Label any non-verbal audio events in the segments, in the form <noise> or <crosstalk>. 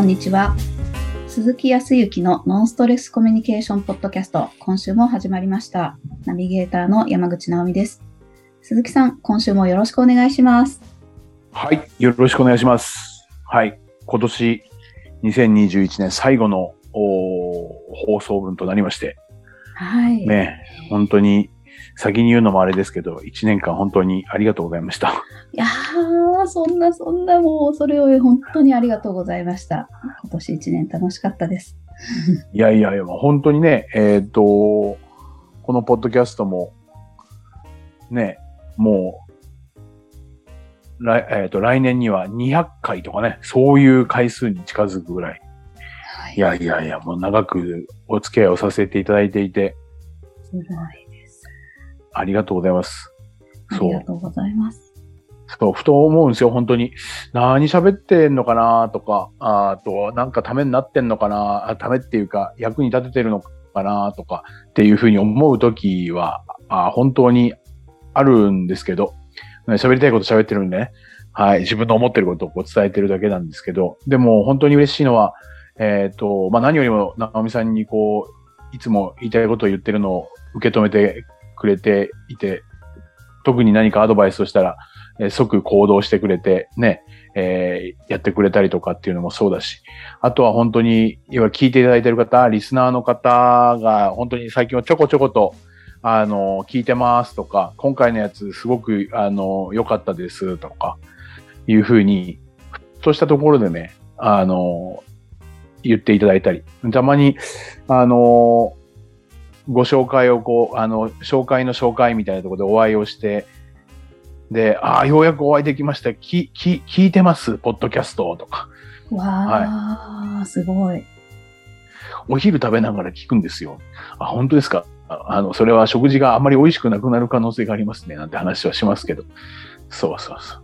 こんにちは。鈴木康之のノンストレスコミュニケーションポッドキャスト、今週も始まりました。ナビゲーターの山口直美です。鈴木さん、今週もよろしくお願いします。はい。よろしくお願いします。はい。今年2021年最後のお放送分となりまして、はい。ね、本当に先に言うのもあれですけど、1年間本当にありがとうございました。<laughs> いやー、そんなそんなもう、それを本当にありがとうございました。今年1年楽しかったです。<laughs> いやいやいや、本当にね、えっ、と、このポッドキャストも、ね、もう、来,、えー、と来年には200回とかね、そういう回数に近づくぐらい。はいいやいやいや、もう長くお付き合いをさせていただいていて、すごい。ありがとうございます。あそうりがとうございます。そう、ふと思うんですよ、本当に。何喋ってんのかな？とか、ああと、なんかためになってんのかな？あためっていうか、役に立ててるのかな？とか、っていうふうに思うときは、あ本当にあるんですけど、ね喋りたいこと喋ってるんでね、はい、自分の思ってることをこう伝えてるだけなんですけど、でも本当に嬉しいのは、えっ、と、まあ、何よりも、直美さんにこう、いつも言いたいことを言ってるのを受け止めてくれていて、特に何かアドバイスをしたら、えー即行動してくれて、ね、えーやってくれたりとかっていうのもそうだし、あとは本当に、要は聞いていただいてる方、リスナーの方が、本当に最近はちょこちょこと、あの、聞いてますとか、今回のやつすごく、あの、良かったですとか、いうふうに、ふっとしたところでね、あの、言っていただいたり、たまに、あの、ご紹介をこう、あの、紹介の紹介みたいなところでお会いをして、で、ああ、ようやくお会いできました。き、き、聞いてます、ポッドキャストとか。わー、すごい。お昼食べながら聞くんですよ。あ、本当ですか？ああの、それは食事があまり美味しくなくなる可能性がありますね、なんて話はしますけど。そうそうそ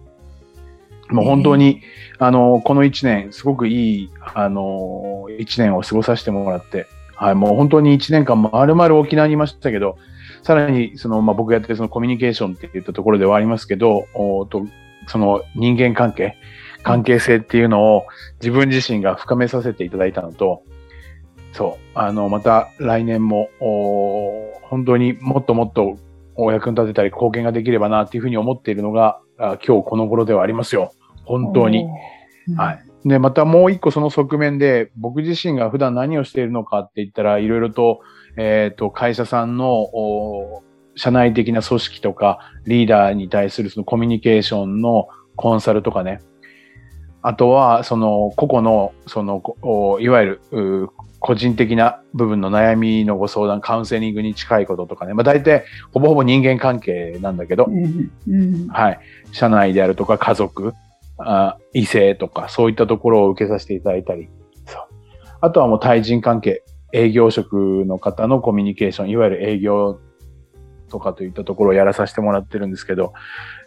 う。もう本当に、あの、この一年、すごくいい、あの、一年を過ごさせてもらって、はい、もう本当に一年間、まるまる沖縄にいましたけど、さらに、その、まあ、僕がやってるそのコミュニケーションって言ったところではありますけど、おーとその人間関係、関係性っていうのを自分自身が深めさせていただいたのと、そう、あの、また来年も、おー本当にもっともっとお役に立てたり貢献ができればなっていうふうに思っているのが、あ今日この頃ではありますよ。本当に。はい。で、またもう一個その側面で、僕自身が普段何をしているのかって言ったら、いろいろと、えっ、と、会社さんの、お社内的な組織とか、リーダーに対するそのコミュニケーションのコンサルとかね。あとは、その、個々の、その、いわゆる、う個人的な部分の悩みのご相談、カウンセリングに近いこととかね。まあ大体、ほぼほぼ人間関係なんだけどはい。社内であるとか家族、あ異性とか、そういったところを受けさせていただいたり。そう。あとはもう対人関係、営業職の方のコミュニケーション、いわゆる営業とかといったところをやらさせてもらってるんですけど、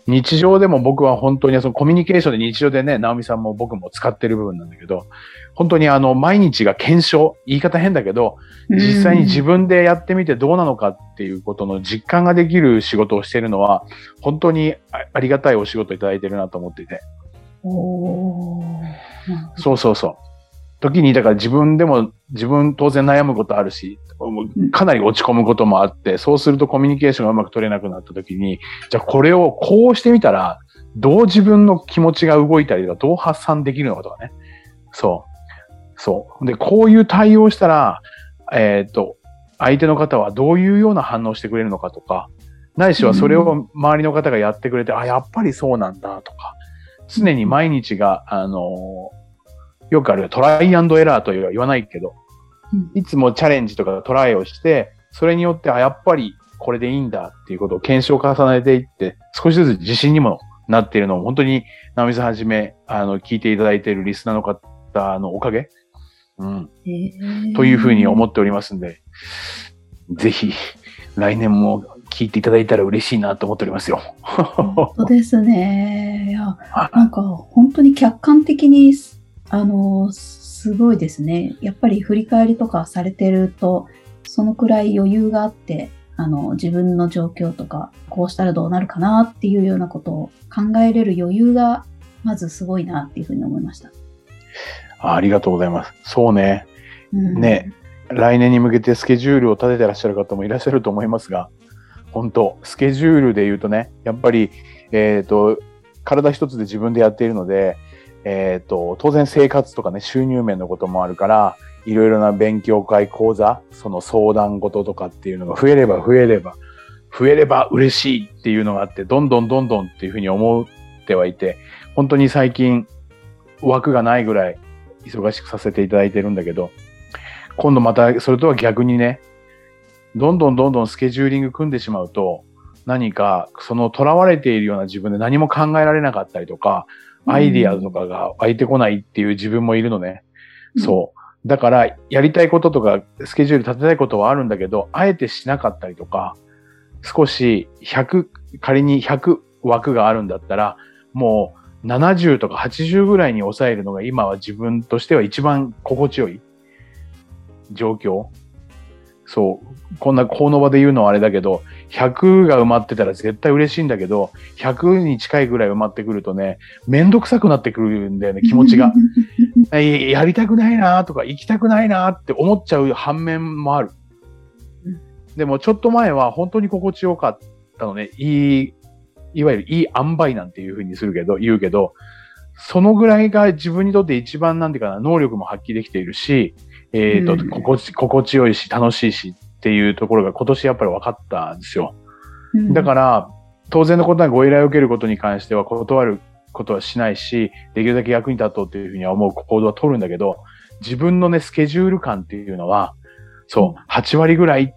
日常でも僕は本当にそのコミュニケーションで日常でね、直美さんも僕も使ってる部分なんだけど、本当にあの、毎日が検証、言い方変だけど、うん。実際に自分でやってみてどうなのかっていうことの実感ができる仕事をしているのは、本当にあありがたいお仕事いただいてるなと思っていて。そうそうそう。時に、だから自分でも、自分当然悩むことあるし、かなり落ち込むこともあって、そうするとコミュニケーションがうまく取れなくなった時に、じゃあこれをこうしてみたら、どう自分の気持ちが動いたりとか、どう発散できるのかとかね。そう。そう。で、こういう対応したら、えっ、と、相手の方はどういうような反応してくれるのかとか、ないしはそれを周りの方がやってくれて、あ、やっぱりそうなんだとか、常に毎日が、あのよくあるトライアンドエラーとは言わないけど、うん。いつもチャレンジとかトライをして、それによって、あ、やっぱりこれでいいんだっていうことを検証を重ねていって、少しずつ自信にもなっているのを、本当に、ナミさんはじめ、あの、聞いていただいているリスナーの方のおかげ、うん、というふうに思っておりますんで、ぜひ、来年も聞いていただいたら嬉しいなと思っておりますよ。本当ですね。いや、はなんか本当に客観的に、あの、すごいですね。やっぱり振り返りとかされてると、そのくらい余裕があって、あの、自分の状況とか、こうしたらどうなるかなっていうようなことを考えれる余裕が、まずすごいなっていうふうに思いました。あありがとうございます。そうね。うんね。来年に向けてスケジュールを立ててらっしゃる方もいらっしゃると思いますが、本当スケジュールで言うとね、やっぱり、えっ、と、体一つで自分でやっているので、えっ、と、当然生活とかね、収入面のこともあるから、いろいろな勉強会、講座、その相談事とかっていうのが増えれば増えれば、増えれば嬉しいっていうのがあって、どんどんどんどんっていうふうに思ってはいて、本当に最近枠がないぐらい忙しくさせていただいてるんだけど、今度またそれとは逆にね、どんどんどんどんスケジューリング組んでしまうと、何かその囚われているような自分で何も考えられなかったりとか、アイディアとかが湧いてこないっていう自分もいるのね。そう。だから、やりたいこととか、スケジュール立てたいことはあるんだけど、あえてしなかったりとか、少し100、仮に100枠があるんだったら、もう70とか80ぐらいに抑えるのが今は自分としては一番心地よい状況。そう。こんな、この場で言うのはあれだけど、100が埋まってたら絶対嬉しいんだけど、100に近いぐらい埋まってくるとね、めんどくさくなってくるんだよね、気持ちが。<laughs> えやりたくないなとか、行きたくないなって思っちゃう反面もあるうん。でも、ちょっと前は本当に心地よかったのね。いい、いわゆるいい塩梅なんていうふうにするけど、言うけど、そのぐらいが自分にとって一番なんていうかな、能力も発揮できているし、えっ、と、うん心地、心地よいし、楽しいしっていうところが今年やっぱり分かったんですよ。だからら、当然のことはご依頼を受けることに関しては断ることはしないし、できるだけ役に立とうっていうふうには思う行動は取るんだけど、自分のね、スケジュール感っていうのは、そう、8割ぐらい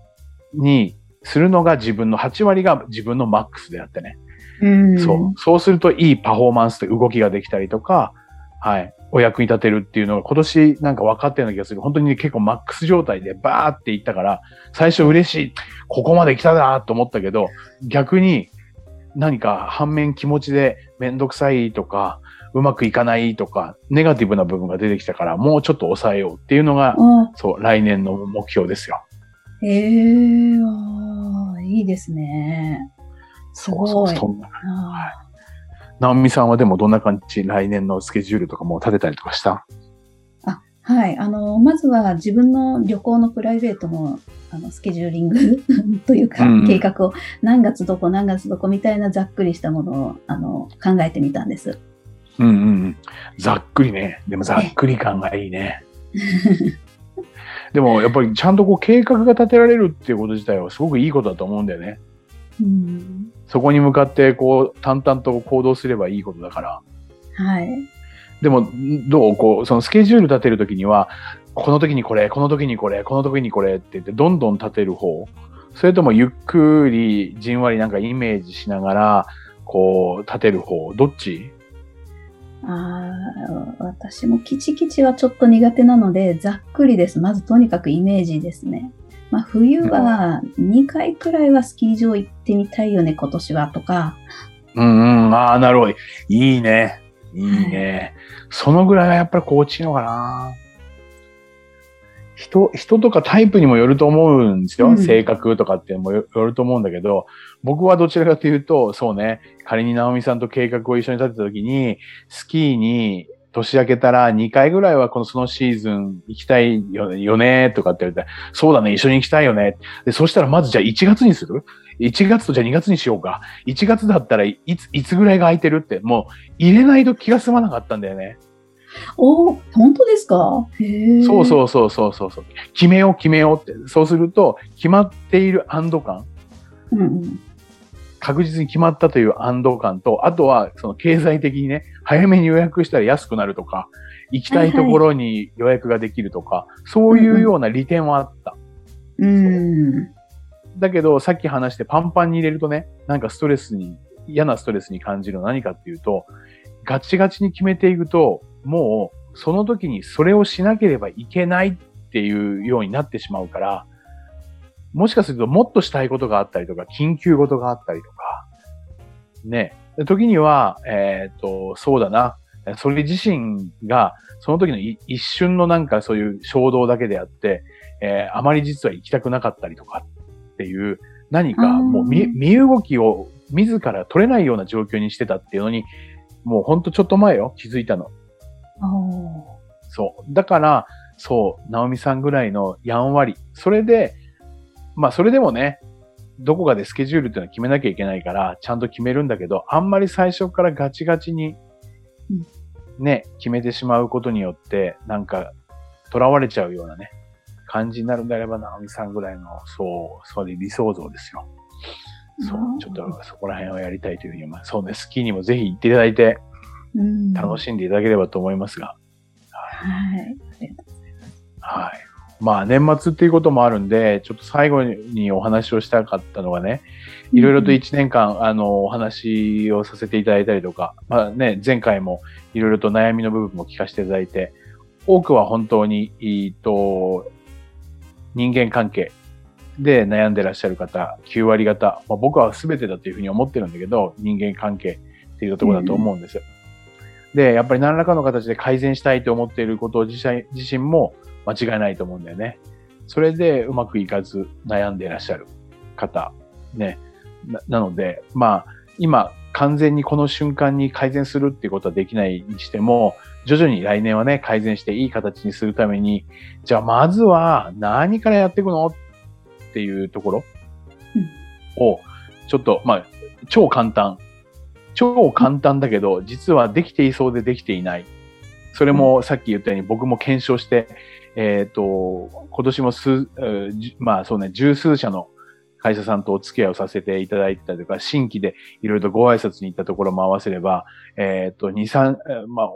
にするのが自分の、8割が自分のマックスであってね。うん、そう。そうするといいパフォーマンスで動きができたりとか、はい。お役に立てるっていうのが今年なんか分かったような気がする。本当に結構マックス状態でバーっていったから、最初嬉しい。ここまで来たなと思ったけど、逆に何か反面気持ちでめんどくさいとか、うまくいかないとか、ネガティブな部分が出てきたから、もうちょっと抑えようっていうのが、あそう、来年の目標ですよ。ええああ、いいですね。すごい。そうそうそんな。あ直美さんはでもどんな感じ来年のスケジュールとかもう立てたりとかした？あはい。あの、まずは自分の旅行のプライベートのあのスケジューリング <laughs> というか、うん計画を何月どこ何月どこみたいなざっくりしたものをあの考えてみたんです。うんうんうん。ざっくりね。でもざっくり感がいいね。でもやっぱりちゃんとこう計画が立てられるっていうこと自体はすごくいいことだと思うんだよね。うんそこに向かってこう淡々と行動すればいいことだから。はい。でもどうこう、そのスケジュール立てるときには、この時にこれ、この時にこれ、この時にこれって言ってどんどん立てる方それともゆっくりじんわりなんかイメージしながら、こう立てる方どっち？あー私もキチキチはちょっと苦手なので、ざっくりです。まずとにかくイメージですね。まあ、冬は2回くらいはスキー場行ってみたいよね、今年はとか。うんうん、ああ、なるほど。いいね。いいね。そのぐらいがやっぱり心地いいのかな。人、人とかタイプにもよると思うんですよ。うん性格とかってもよよると思うんだけど、僕はどちらかというと、そうね、仮に直美さんと計画を一緒に立てた時に、スキーに年明けたら2回ぐらいはこのそのシーズン行きたいよねとかって言われて、そうだね、一緒に行きたいよね。で、そしたらまずじゃあ1月にする ?1 月とじゃあ2月にしようか。1月だったらいつ、いつぐらいが空いてるって、もう入れないと気が済まなかったんだよね。お本当ですか？そうそうそうそうそうそう。決めよう決めようって。そうすると、決まっている安堵感、う。うんうん。確実に決まったという安堵感と、あとはその経済的にね、早めに予約したら安くなるとか、行きたいところに予約ができるとか、そういうような利点はあった。うん。だけど、さっき話してパンパンに入れるとね、なんかストレスに、嫌なストレスに感じるのは何かっていうと、ガチガチに決めていくと、もうその時にそれをしなければいけないっていうようになってしまうから、もしかするともっとしたいことがあったりとか、緊急事があったりとか、ね、時には、えっ、と、そうだな、それ自身が、その時のい一瞬のなんかそういう衝動だけであって、えーあまり実は行きたくなかったりとかっていう、何かもう身身動きを自ら取れないような状況にしてたっていうのに、もうほんとちょっと前よ、気づいたの。そう。だから、そう、直美さんぐらいのやんわり。それで、まあそれでもね、どこかでスケジュールっていうのは決めなきゃいけないから、ちゃんと決めるんだけど、あんまり最初からガチガチに、ね、決めてしまうことによって、なんか、囚われちゃうようなね、感じになるんであれば、直美さんぐらいの、そう、そういう理想像ですよ。そうちょっとそこら辺をやりたいというふうにます。そうね、スキーにもぜひ行っていただいて、うん楽しんでいただければと思いますが、はい。はい。まあ、年末っていうこともあるんで、ちょっと最後にお話をしたかったのがね、いろいろと1年間、あの、お話をさせていただいたりとか、まあね、前回もいろいろと悩みの部分も聞かせていただいて、多くは本当に、えっと、人間関係で悩んでらっしゃる方、9割方、まあ、僕は全てだというふうに思ってるんだけど、人間関係っていうところだと思うんですよ。で、やっぱり何らかの形で改善したいと思っていることを自身自身も間違いないと思うんだよね。それでうまくいかず悩んでいらっしゃる方、ね。ななので、まあ、今、完全にこの瞬間に改善するっていうことはできないにしても、徐々に来年はね、改善していい形にするために、じゃあまずは何からやっていくのっていうところを、ちょっと、まあ、超簡単。超簡単だけど、実はできていそうでできていない。それもさっき言ったように僕も検証して、えっ、と、今年も数、まあそうね、十数社の会社さんとお付き合いをさせていただいたりとか、新規でいろいろとご挨拶に行ったところも合わせれば、えっ、と、2、3、えーまあ、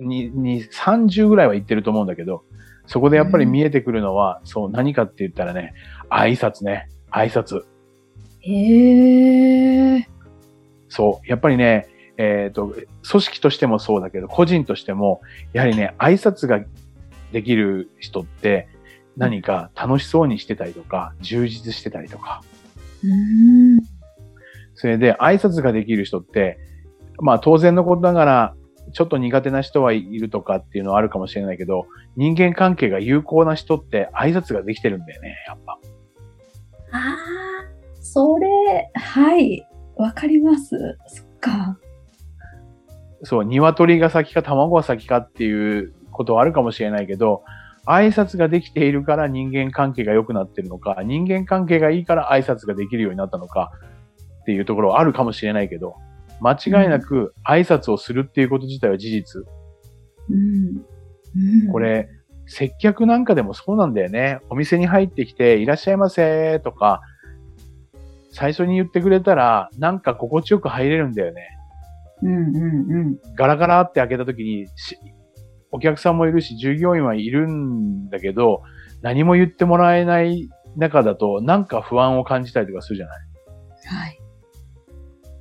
2、2 30ぐらいは行ってると思うんだけど、そこでやっぱり見えてくるのは、そう、何かって言ったらね、挨拶ね、挨拶。へえ。そう。やっぱりね、えっ、と、組織としてもそうだけど、個人としても、やはりね、挨拶ができる人って、何か楽しそうにしてたりとか、充実してたりとか。うん。それで、挨拶ができる人って、まあ当然のことながら、ちょっと苦手な人はいるとかっていうのはあるかもしれないけど、人間関係が有効な人って挨拶ができてるんだよね、やっぱ。ああ、それ、はい。わかります。そっか。そう、鶏が先か卵が先かっていうことはあるかもしれないけど、挨拶ができているから人間関係が良くなってるのか、人間関係がいいから挨拶ができるようになったのかっていうところはあるかもしれないけど、間違いなく挨拶をするっていうこと自体は事実。うん。うんこ、れ、接客なんかでもそうなんだよね。お店に入ってきて、いらっしゃいませとか、最初に言ってくれたら、なんか心地よく入れるんだよね。うんうんうん。ガラガラって開けた時に、しお客さんもいるし、従業員はいるんだけど、何も言ってもらえない中だと、なんか不安を感じたりとかするじゃない？はい。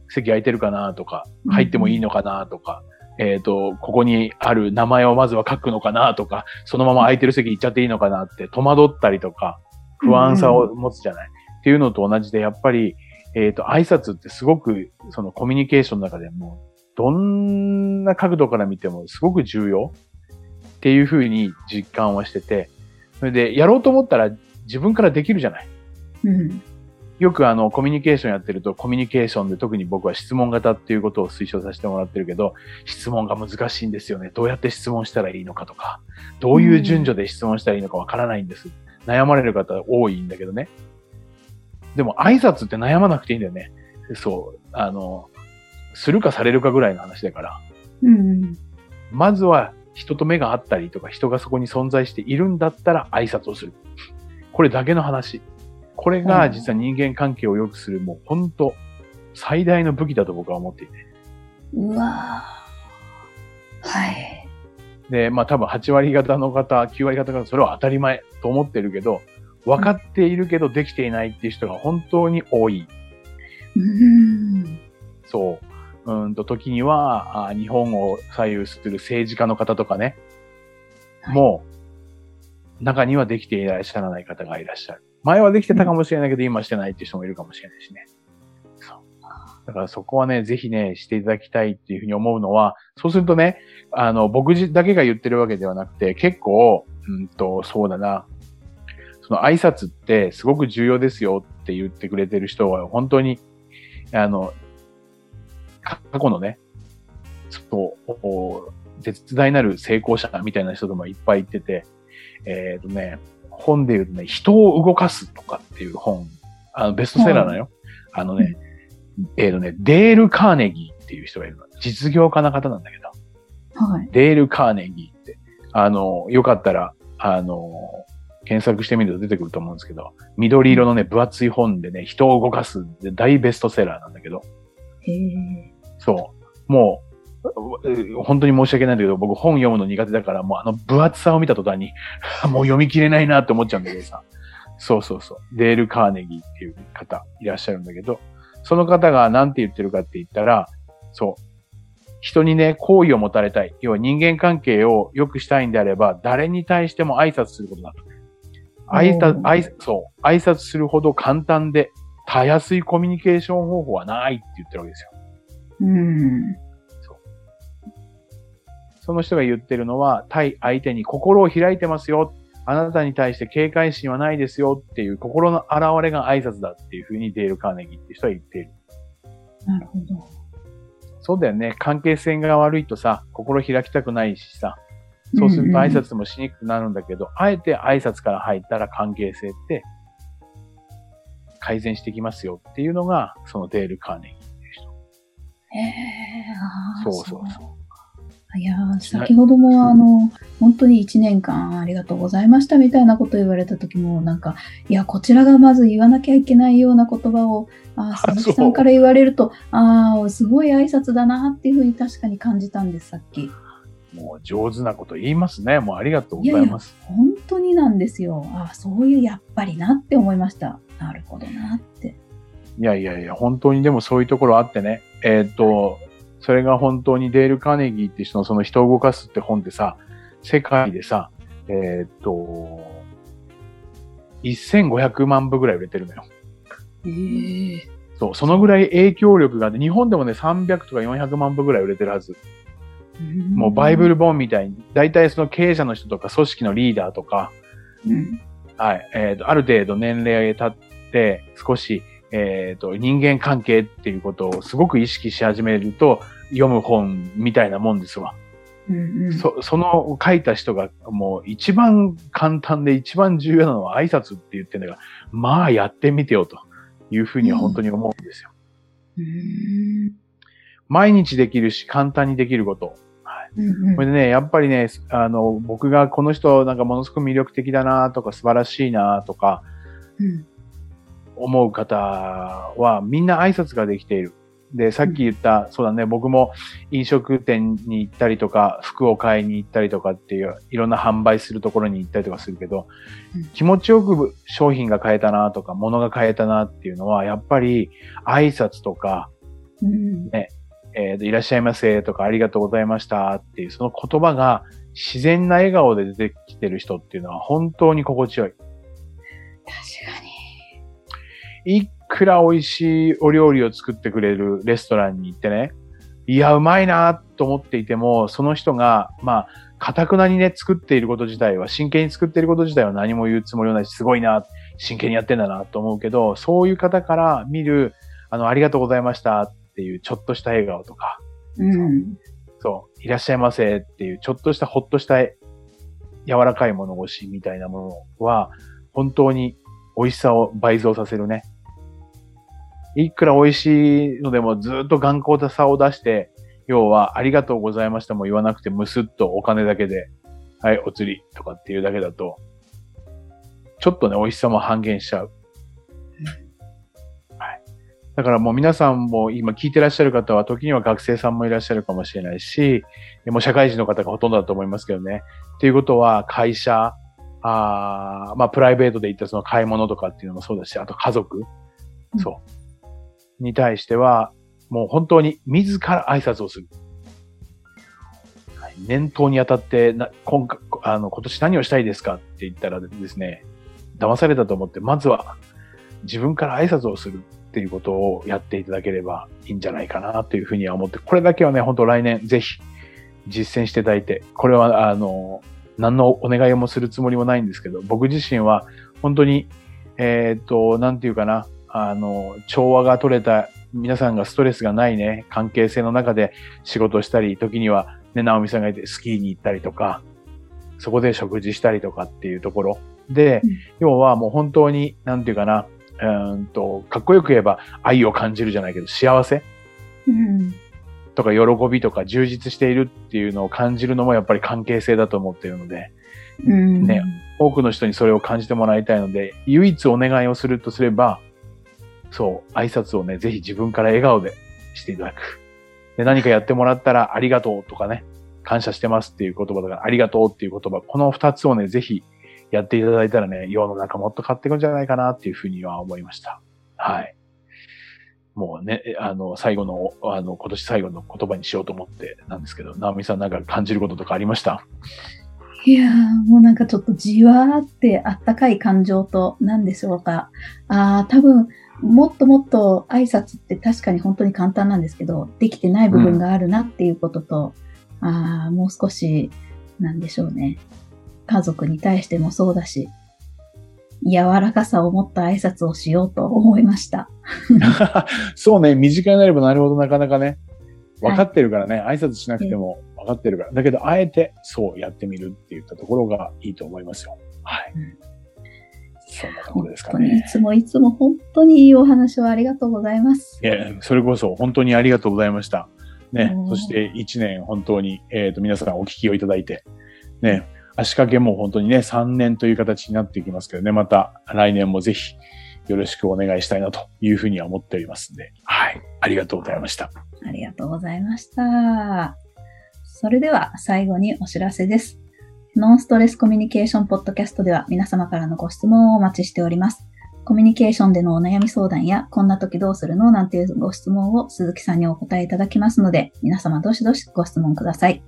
席空いてるかなとか、うん。入ってもいいのかなとか、えっ、と、ここにある名前をまずは書くのかなとか、そのまま空いてる席行っちゃっていいのかなって戸惑ったりとか、不安さを持つじゃない、っていうのと同じで、やっぱり、えっ、と、挨拶ってすごく、そのコミュニケーションの中でも、どんな角度から見てもすごく重要っていうふうに実感はしてて、それで、やろうと思ったら自分からできるじゃないうん。よくあの、コミュニケーションやってると、コミュニケーションで特に僕は質問型っていうことを推奨させてもらってるけど、質問が難しいんですよね。どうやって質問したらいいのかとか、どういう順序で質問したらいいのかわからないんです。悩まれる方多いんだけどね。でも挨拶って悩まなくていいんだよね。そう。あの、するかされるかぐらいの話だから。うん。まずは人と目があったりとか、人がそこに存在しているんだったら挨拶をする。これだけの話。これが実は人間関係を良くする、もう本当最大の武器だと僕は思っていて。うわーはい。で、まあ多分8割方の方、9割方がそれは当たり前と思ってるけど、分かっているけどできていないっていう人が本当に多い。うん。そう。うんと、時には、あ日本を左右する政治家の方とかね、はいもう、中にはできていらっしゃらない方がいらっしゃる。前はできてたかもしれないけど、今してないっていう人もいるかもしれないしね。そう。だからそこはね、ぜひね、していただきたいっていうふうに思うのは、そうするとね、あの、僕自だけが言ってるわけではなくて、結構、うんと、そうだな、その挨拶ってすごく重要ですよって言ってくれてる人は、本当に、あの、過去のね、そう、お絶大なる成功者みたいな人ともいっぱい言ってて、えっ、とね、本で言うとね、人を動かすとかっていう本、あの、ベストセラーなのよ。あのね、えっ、とね、デール・カーネギーっていう人がいるの。実業家な方なんだけど、はい。デール・カーネギーって、あの、よかったら、あの、検索してみると出てくると思うんですけど、緑色のね、分厚い本でね、人を動かすで大ベストセラーなんだけど、へえ。そう。もう、う本当に申し訳ないんだけど、僕本読むの苦手だから、もうあの分厚さを見た途端に、<laughs> もう読み切れないなって思っちゃうんだけどさ。そうそうそう。デール・カーネギーっていう方いらっしゃるんだけど、その方が何て言ってるかって言ったら、そう。人にね、好意を持たれたい。要は人間関係を良くしたいんであれば、誰に対しても挨拶することだと。挨お拶、ー挨そう。挨拶するほど簡単で、たやすいコミュニケーション方法はないって言ってるわけですよ。うん。その人が言ってるのは、対相手に心を開いてますよ。あなたに対して警戒心はないですよっていう心の現れが挨拶だっていうふうにデール・カーネギーっていう人は言っている。なるほど。そうだよね。関係性が悪いとさ、心開きたくないしさ、そうすると挨拶もしにくくなるんだけど、あえて挨拶から入ったら関係性って改善してきますよっていうのが、そのデール・カーネギーっていう人。へえ。あーそうそうそう。いやー先ほどもあの、本当に1年間ありがとうございましたみたいなこと言われた時も、なんか、いや、こちらがまず言わなきゃいけないような言葉を、あ鈴木さんから言われると、ああ、すごい挨拶だなっていうふうに確かに感じたんです、さっき。もう上手なこと言いますね。もうありがとうございます。本当になんですよ。ああ、そういうやっぱりなって思いました。なるほどなって。いやいやいや、本当にでもそういうところあってね。えーっと、それが本当にデール・カーネギーって人のその人を動かすって本でさ、世界でさ、えーっと、1500万部ぐらい売れてるのよ。ええそう、そのぐらい影響力があって、日本でもね、300とか400万部ぐらい売れてるはず。もうバイブル本みたいに、大体その経営者の人とか組織のリーダーとか、うん。はい、えっ、と、ある程度年齢経って、少し、えっ、と、人間関係っていうことをすごく意識し始めると、読む本みたいなもんですわ。うんうん。そ、その書いた人がもう一番簡単で一番重要なのは挨拶って言ってんだから、まあやってみてよというふうには本当に思うんですよ。うーん毎日できるし簡単にできること。うんうんこれでね、やっぱりね、あの、僕がこの人なんかものすごく魅力的だなとか素晴らしいなとかうん思う方はみんな挨拶ができている。で、さっき言った、そうだね、僕も飲食店に行ったりとか、服を買いに行ったりとかっていう、いろんな販売するところに行ったりとかするけど、うん気持ちよく商品が買えたなとか、物が買えたなっていうのは、やっぱり挨拶とか、うんえーといらっしゃいませとか、ありがとうございましたっていう、その言葉が自然な笑顔で出てきてる人っていうのは本当に心地よい。確かに。いくら美味しいお料理を作ってくれるレストランに行ってね、いや、うまいなと思っていても、その人が、まあ、かたくなにね、作っていること自体は、真剣に作っていること自体は何も言うつもりはないし、すごいな、真剣にやってんだなと思うけど、そういう方から見る、あの、ありがとうございましたっていうちょっとした笑顔とか、うん。そう、いらっしゃいませっていう、ちょっとしたほっとした柔らかい物腰みたいなものは、本当に美味しさを倍増させるね。いくら美味しいのでもずっと頑固さを出して、要はありがとうございましたも言わなくてむすっとお金だけで、はい、お釣りとかっていうだけだと、ちょっとね、美味しさも半減しちゃう。はい。だからもう皆さんも今聞いてらっしゃる方は時には学生さんもいらっしゃるかもしれないし、もう社会人の方がほとんどだと思いますけどね。っていうことは会社、あーまあプライベートで行ったその買い物とかっていうのもそうだし、あと家族、うんそう。に対しては、もう本当に自ら挨拶をする。はい念頭にあたってな今回あの今年何をしたいですか？って言ったらですね、騙されたと思って、まずは自分から挨拶をするっていうことをやっていただければいいんじゃないかなというふうには思って、これだけはね、本当来年ぜひ実践していただいて、これはあの、何のお願いもするつもりもないんですけど、僕自身は本当に、えっ、と、なんていうかな、あの、調和が取れた、皆さんがストレスがないね、関係性の中で仕事したり、時にはね、直美さんがいてスキーに行ったりとか、そこで食事したりとかっていうところで、うん要はもう本当に、なんていうかな、うーんと、かっこよく言えば愛を感じるじゃないけど、幸せうん。とか喜びとか充実しているっていうのを感じるのもやっぱり関係性だと思っているので、うん。ね多くの人にそれを感じてもらいたいので、唯一お願いをするとすれば、そう、挨拶をね、ぜひ自分から笑顔でしていただく。で、何かやってもらったらありがとうとかね、感謝してますっていう言葉だか、ありがとうっていう言葉、この二つをね、ぜひやっていただいたらね、世の中もっと変わっていくんじゃないかなっていうふうには思いました。はい。もうね、あの、最後の、あの、今年最後の言葉にしようと思ってなんですけど、直美さんなんか感じることとかありました？いやー、もうなんかちょっとじわーってあったかい感情と何でしょうか。ああ、多分、もっともっと挨拶って確かに本当に簡単なんですけど、できてない部分があるなっていうことと、ああ、もう少し、なんでしょうね。家族に対してもそうだし、柔らかさを持った挨拶をしようと思いました。<laughs> そうね、身近になればなるほどなかなかね、分かってるからね、挨拶しなくても分かってるから。だけど、あえてそうやってみるって言ったところがいいと思いますよ。はい。うんそんなところですか本当にいね。つもいつも本当にいいお話をありがとうございます。いや、それこそ本当にありがとうございました。ねう、んそして1年本当に、えっ、と、皆さんお聞きをいただいて、ね、足掛けも本当にね、3年という形になっていきますけどね、また来年もぜひよろしくお願いしたいなというふうには思っておりますんで、はい。ありがとうございました。ありがとうございました。それでは最後にお知らせです。ノンストレスコミュニケーションポッドキャストでは皆様からのご質問をお待ちしております。コミュニケーションでのお悩み相談や、こんな時どうするのなんていうご質問を鈴木さんにお答えいただきますので、皆様どしどしご質問ください。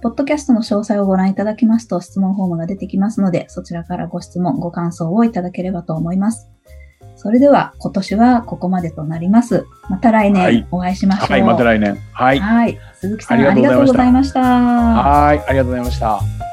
ポッドキャストの詳細をご覧いただきますと質問フォームが出てきますので、そちらからご質問、ご感想をいただければと思います。それでは今年はここまでとなります。また来はい年お会いしましょう。はい、また来年。はい。はい。鈴木さん、あありがとうございました。はい、ありがとうございました。